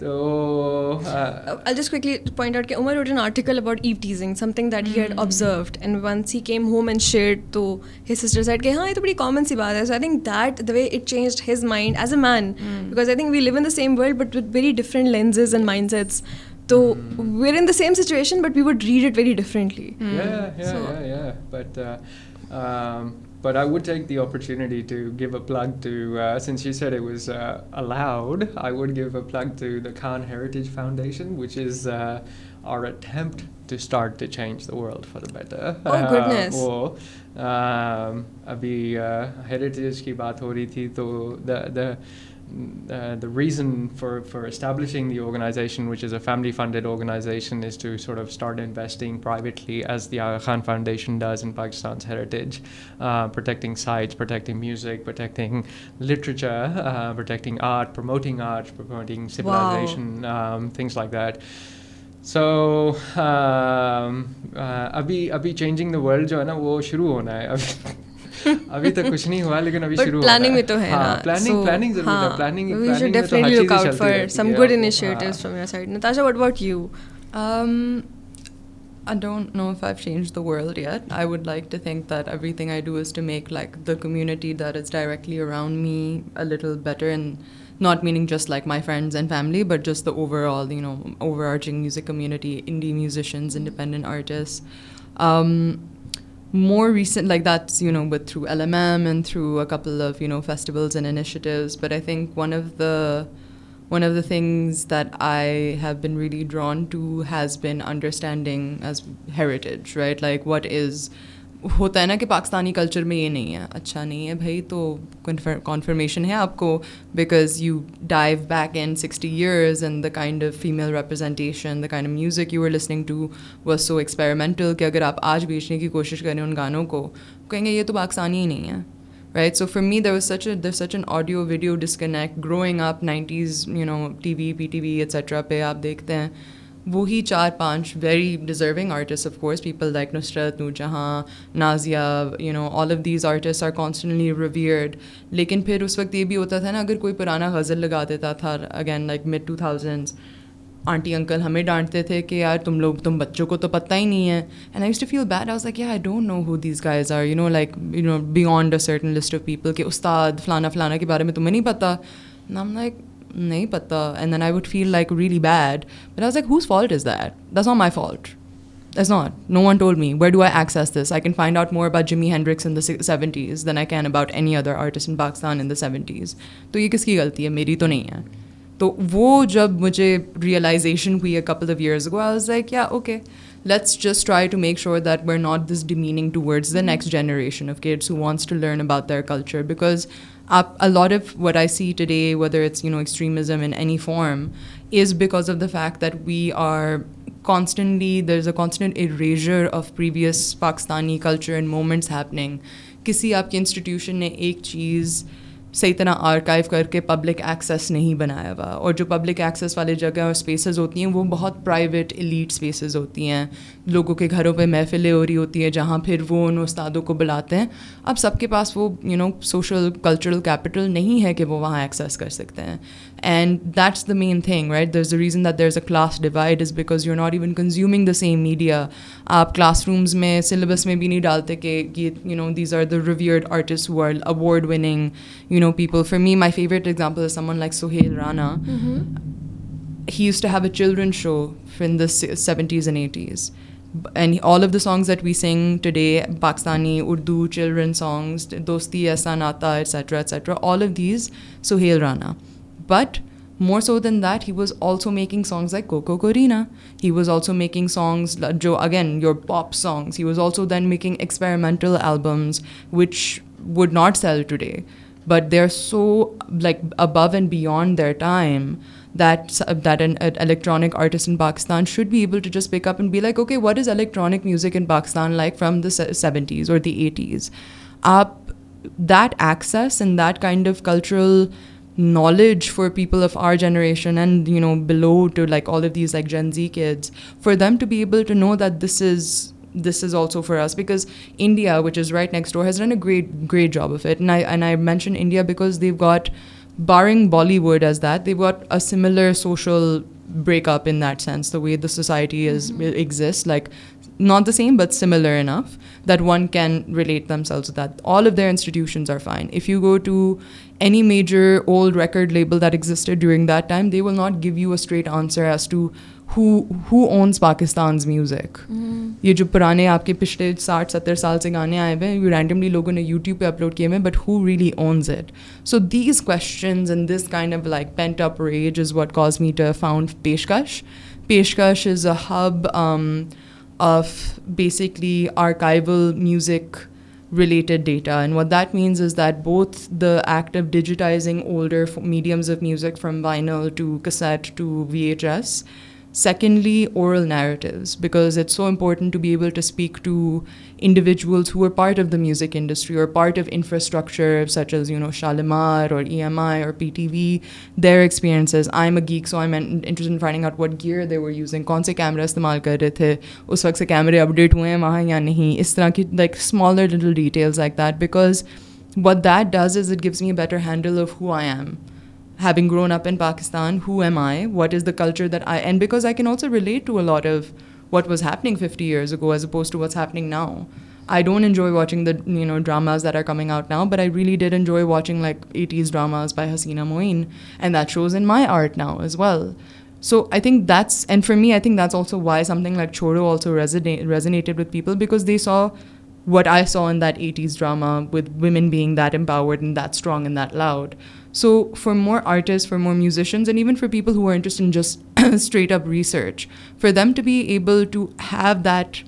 same world بٹری different minus تو بیٹرو ابھی heritage کی بات ہو رہی تھی تو the reason for for establishing the organisation which is a family funded organisation is to sort of start investing پرائیویٹلیز Khan foundation does in Pakistan's heritage protecting sites protecting music protecting literature protecting art promoting art promoting سوزیشن things like that so ابھی ابھی changing the world جو ہے نا وہ شروع ہونا ہے ابھی تک کچھ نہیں ہوا لیکن ابھی شروع پلاننگ میں تو ہے پلاننگ پلاننگ ضرور ہے planning we should definitely look out for some good initiatives from your side Natasha what about you I don't know if I change the world yet I would like to think that everything I do is to make like the community that is directly around me a little better and not meaning just like my friends and family but just the overall you know over arching music community indie musicians independent artist more recent, like that's, but through LMM and through a couple of, festivals and initiatives. But I think one of the things that I have been really drawn to has been understanding as heritage, right? Like what is ہوتا ہے نا کہ Pakistani culture میں یہ نہیں ہے اچھا نہیں ہے بھائی تو کانفرمیشن ہے آپ کو because you dive back in sixty years and the kind of female representation the kind of music you are listening to so experimental کہ اگر آپ آج بیچنے کی کوشش کریں ان گانوں کو کہیں گے یہ تو پاکستانی ہی نہیں ہے right so there such an audio video disconnect growing آپ nineties you know T V P T V etcetera پہ آپ دیکھتے ہیں وہی چار پانچ very deserving artist of course people like Nusrat Noor جہاں Nazia you know all of these artist are constantly revered لیکن پھر اس وقت یہ بھی ہوتا تھا نا اگر کوئی پرانا غزل لگا دیتا تھا again like mid two thousands aunty uncle ہمیں ڈانٹتے تھے کہ یار تم لوگ تم بچوں کو تو پتہ ہی نہیں ہے and used to feel bad آؤز like I don't know who these guys are you know like you know beyond a certain list of people کہ استاد فلانا فلانا کے بارے میں تمہیں نہیں پتہ نام لائک نہیں پتہ and then I would feel like really bad but as like whose fault is that this not my fault this not no one told me where do I access this I can find out more about Jimi Hendrix in the seventies then I can about any other artist in Pakistan in the seventies تو یہ کس کی غلطی ہے میری تو نہیں ہے تو وہ جب مجھے ریئلائزیشن ہوئی ہے couple of years I was like کیا okay let's just try to make sure that we're not this demeaning towards the next generation of kids who wants to learn about their culture because آپ a lot of what I see today whether it's you know extremism in any form is because of the fact that we are constantly there is a constant erasure of previous Pakistani culture and moments happening کسی آپ کے institution نے ایک چیز صحیح طرح archive کر کے پبلک ایکسیس نہیں بنایا ہوا اور جو پبلک ایکسیس والی جگہ اور اسپیسیز ہوتی ہیں وہ بہت پرائیویٹ ایلیٹ اسپیسیز ہوتی ہیں لوگوں کے گھروں پہ محفلیں ہو رہی ہوتی ہیں جہاں پھر وہ ان استادوں کو بلاتے ہیں اب سب کے پاس وہ you know social cultural capital نہیں ہے کہ وہ وہاں ایکسیس کر سکتے ہیں and that's the main thing right there is a reason that there is a class divide is because you not even consuming the same media آپ classrooms میں سلیبس میں بھی نہیں ڈالتے کہ یہ you know these are the revered artist world award winning you know people for me my favourite example is someone like Sohail Rana he used to have a children show for in this seventies and eighties and all of the songs that we سنگ today Pakistani Urdu children songs دوستی ایسا ناتا etcetera etcetera all of these Sohail Rana But more so than that, he was also making songs like Coco Corina. He was also making songs, again, your pop songs. He was also then making experimental albums, which would not sell today. But they're so above and beyond their time that an electronic artist in Pakistan should be able to just pick up and be like, okay, what is electronic music in Pakistan like from the 70s or the 80s? That access and that kind of cultural knowledge for people of our generation and, you know, below, to like all of these like Gen Z kids, for them to be able to know that this is also for us, because India, which is right next door, has done a great job of it. And I mention India because they've got, barring Bollywood as that, they've got a similar social breakup in that sense, the way the society is mm-hmm. exists. Like not the same but similar enough that one can relate themselves that all of their institutions are fine if you go to any major old record label that existed during that time they will not give you a straight answer as to who owns Pakistan's music یہ جو پرانے آپ کے پچھلے ساٹھ ستر سال سے گانے آئے ہوئے ہیں رینڈملی لوگوں نے یو ٹیوب پہ اپلوڈ کیے ہوئے ہیں but who really owns it so these questions in this kind of like پینٹاپوریج is what cause matter found پیشکش پیشکش is a hub of basically archival music related data. And what that means is that both the act of digitizing older mediums of music from vinyl to cassette to VHS secondly oral narratives because it's so important to be able to speak to individuals who part of the music industry اور part of infrastructure such as you know Shalimar اور E M I اور P T V their experiences I am a geek so I am interest finding out what gear they were using کون سے camera استعمال کر رہے تھے اس وقت سے کیمرے اپڈیٹ ہوئے ہیں وہاں یا نہیں اس طرح کی like smaller little details like that because what that does is it gives me a better handle of how I am having grown up in Pakistan, who am I? What is the culture that I... And because I can also relate to a lot of what was happening 50 years ago as opposed to what's happening now. I don't enjoy watching the, dramas that are coming out now, but I really did enjoy watching, 80s dramas by Hasina Moeen, and that shows in my art now as well. So I think that's... And for me, I think that's also why something like Chhoro also resonated with people, because they saw what I saw in that 80s drama with women being that empowered and that strong and that loud. So for more artists, for more musicians, and even for people who are interested in just <coughs> straight up research, for them to be able to have that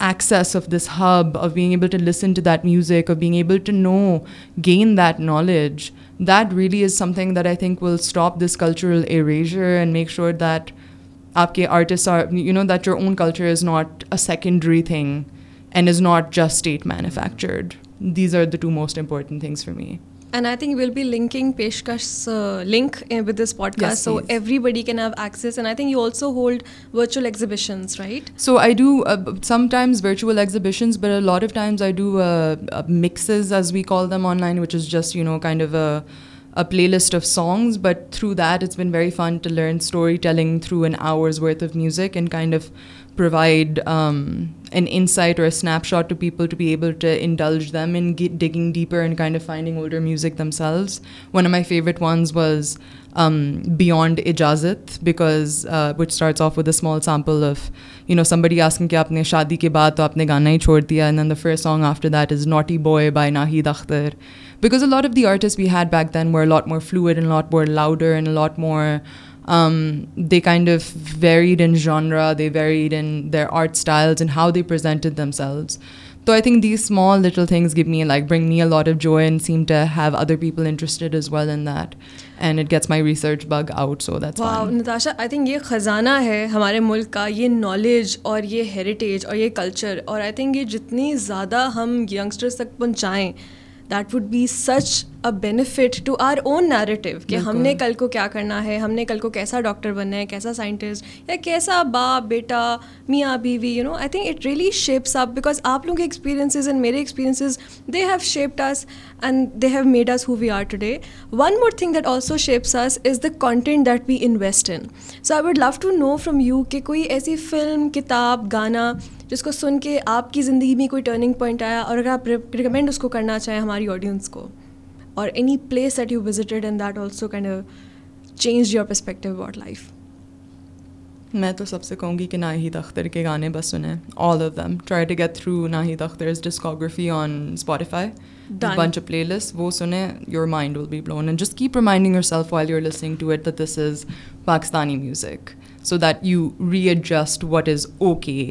access of this hub, of being able to listen to that music, of being able to know, gain that knowledge, that really is something that I think will stop this cultural erasure and make sure that aapke artists are, that your own culture is not a secondary thing and is not just state manufactured. These are the two most important things for me. And I think we'll be linking Peshkash's uh, link eh, with this podcast, yes, so everybody can have access. And I think you also hold virtual exhibitions, right? So I do uh, sometimes virtual exhibitions, but a lot of times I do uh, mixes, as we call them online, which is just, you know, kind of a playlist of songs. But through that, it's been very fun to learn storytelling through an hour's worth of music and kind of provide insight اور snapshot to people to be able to indulge them into digging deeper and kind of finding old your music themselves one of my favourite ones was beyond اجازت because what starts off و the small sample of you know سمبری یاسکم کہ آپ نے شادی کے بعد تو آپ نے گانا ہی چھوڑ دیا in the fair song after that is not a boy by Nahid Akhtar because a lot of the artist we had back then more lot more fluid and lot more louder and lot more they kind of varied and genre they varied in their art styles and how presented themselves تو I think these small people interested well in that and it's my research یہ خزانہ ہے ہمارے ملک کا یہ knowledge اور یہ heritage اور یہ کلچر اور آئی تھنک یہ جتنی زیادہ ہم ینگسٹرس تک پہنچائیں that would be such a benefit to our own narrative کہ ہم نے کل کو کیا کرنا ہے ہم نے کل کو کیسا ڈاکٹر بننا ہے کیسا سائنٹسٹ یا کیسا باپ بیٹا میاں بیوی you know I think it really shapes up because آپ لوگوں کے ایکسپیرینسز اینڈ میرے experiences they have shaped us and they have made us we are today one more thing that also shapes us is the content that we invest in so I would love to know from you کہ کوئی ایسی film کتاب گانا جس کو سن کے آپ کی زندگی میں کوئی ٹرننگ پوائنٹ آیا اور اگر آپ ریکمینڈ اس کو کرنا چاہیں ہماری آڈینس کو اور any place that you visited and that also can change your perspective about life میں تو سب سے کہوں گی کہ ناہید اختر کے گانے بس سنیں all of them try to get through Nahid Akhtar is discography on discography آنٹیفائی playlist وہ سنیں your mind will be blown and just keep reminding your yourself while listening to it this is Pakistani music so that you readjust what is okay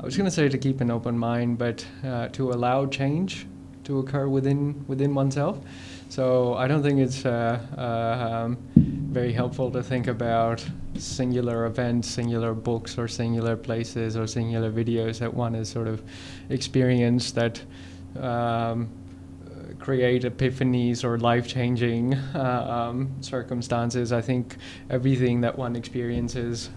I was going to say to keep an open mind, but uh, to allow change to occur within oneself. So I don't think it's uh, uh, um, very helpful to think about singular events, singular books, or singular places, or singular videos that one has sort of experienced that um, create epiphanies or life-changing um, circumstances. I think everything that one experiences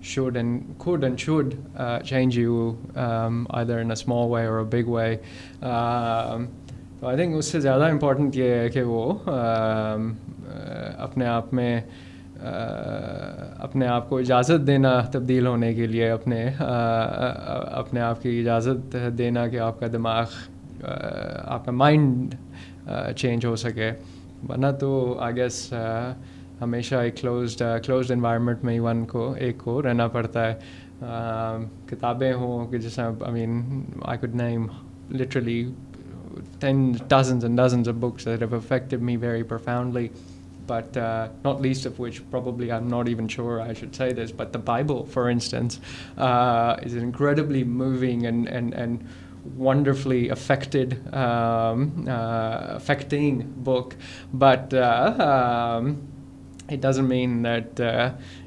should and could and should uh, change you um, either in a small way or a big way. Um, I think it's more important that you um, uh, اپنے آپ میں اپنے آپ کو اجازت دینا تبدیل ہونے کے لیے اپنے اپنے آپ کی اجازت دینا کہ آپ کا دماغ آپ کا مائنڈ چینج ہو سکے ورنہ تو آئی گیس ہمیشہ ایک کلوزڈ کلوزڈ انوائرمنٹ میں ہی ون کو ایک کو رہنا پڑتا ہے کتابیں ہوں کہ جیسے آئی آئی مین جس name literally ten dozens and dozens of books me very profoundly but not least of which probably I am not even sure I should say this but the Bible for instance is incredibly moving and and and wonderfully affected affecting book but it doesn't mean that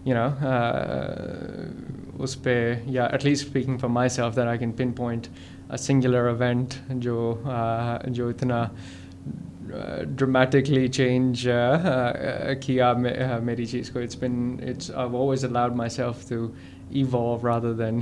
you know اس پہ یا at least speaking for myself that I can pinpoint singular event جو جو اتنا dramatically change کیا میری چیز کو it's it's been allowed myself to ای rather than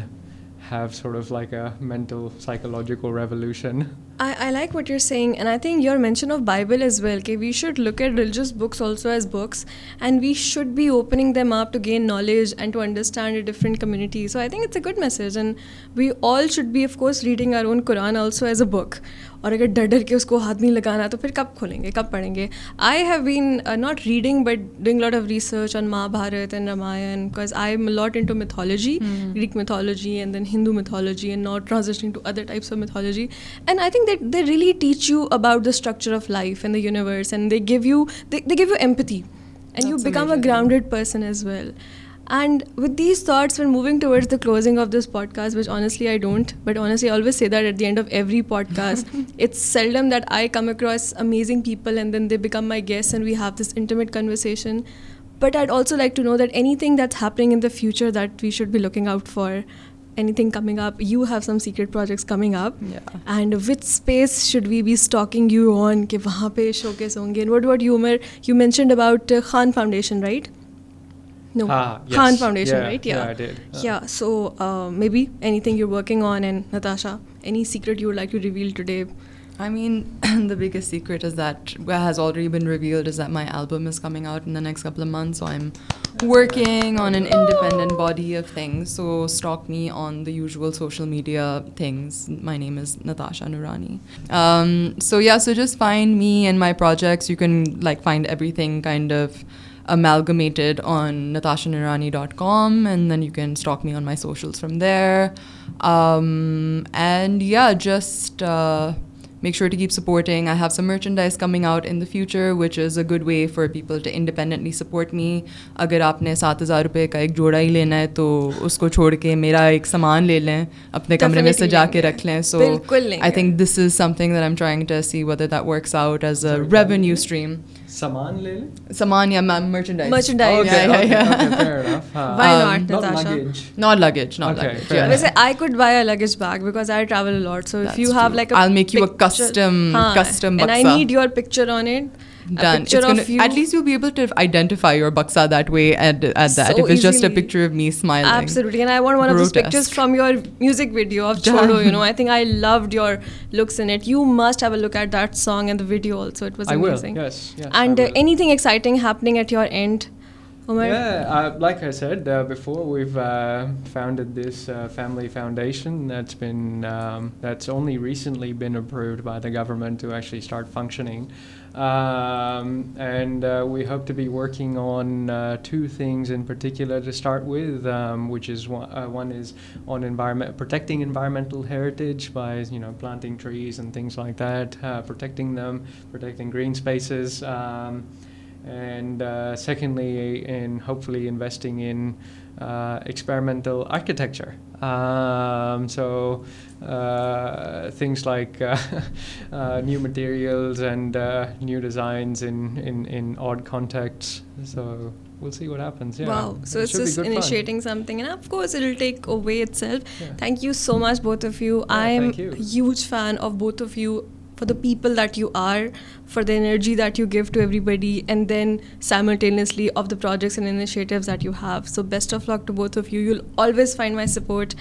have sort of like a mental psychological revolution I like what you're saying, and I think your mention of Bible as well, okay, we should look at religious books also as books, and we should be opening them up to gain knowledge and to understand a different community. So I think it's a good message, and we all should be, of course, reading our own Quran also as a book. اور اگر ڈر ڈر کے اس کو ہاتھ نہیں لگانا تو پھر کب کھولیں گے کب پڑھیں گے I have been not reading but doing lot of research on Mahabharat and Ramayan because I am lot into mythology Greek mythology and then Hindu mythology and not transitioning to other types of mythology and I think that they really teach you about the structure of life and the universe and they give you they give you empathy and you become a grounded person as well and with these thoughts for moving towards the closing of this podcast which honestly I don't but honestly always see that at the end of every podcast it's seldom that I come across amazing people and then they become my guest and we have this intimate conversation but I also like to know that anything that's happening in the future that we should be looking out for anything coming up you have some secret projects coming up and with space should we be stalking you on کہ وہاں پہ showcase ہوں گے and what what you مر you mentioned about Khan foundation right so maybe egg you working on and نتاشاٹ مین the biggest secret is that آلریڈیڈنٹ body سوک me on the social media things my name is Natasha Noorani so yeah so just find me and my projects you can like find everything kind of amalgamated on Natasha Noorani dot com and then you can stalk me on my social from there and you are just make sure to keep supporting I have some merchant I is coming out in the future which is a good way for people to independently support me اگر آپ نے سات ہزار روپئے کا ایک جوڑا ہی لینا ہے تو اس کو چھوڑ کے میرا ایک سامان لے لیں اپنے کمرے میں سجا کے رکھ لیں so I think this is something I trying tau see whether that works out as a revenue stream سامان لے لیں سامان یا مرچنڈائز مرچنڈائز لگیج لگیج ویسے I buy a a a luggage bag because I I I travel lot so if you you have like make custom custom and need your picture it done. It's gonna, of you. At least you'll be able to identify your baksa that way and at that. So if it's easily. just a picture of me smiling. Absolutely. And I want one Grotesque. of those pictures from your music video of Cholo. You know, I think I loved your looks in it. You must have a look at that song and the video also. It was amazing. I will. Yes, yes. And I will. Uh, anything exciting happening at your end? Oh yeah, uh, like I said uh, before, we've uh, founded this uh, family foundation that's been um, that's only recently been approved by the government to actually start functioning. Um, and uh, we hope to be working on uh, two things in particular to start with, um, which is one uh, is on protecting environmental heritage by planting trees and things like that, protecting them, protecting green spaces, um, and secondly, in hopefully investing in experimental architecture. So like new material and new design for the people that you are, for the energy that you give to everybody, and then simultaneously of the projects and initiatives that you have. So best of luck to both of you. You'll always find my support,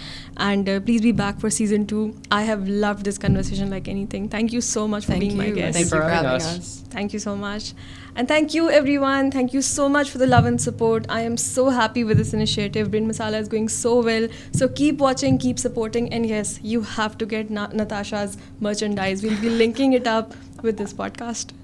and uh, please be back for season 2. I have loved this conversation like anything. Thank you so much for being my guest. Thank you for having us. Thank you so much. And thank you everyone, thank you so much for the love and support. I am so happy with this initiative. Brain Masala is going so well. So keep watching, keep supporting, and yes, you have to get Natasha's merchandise. We'll be linking it up with this podcast.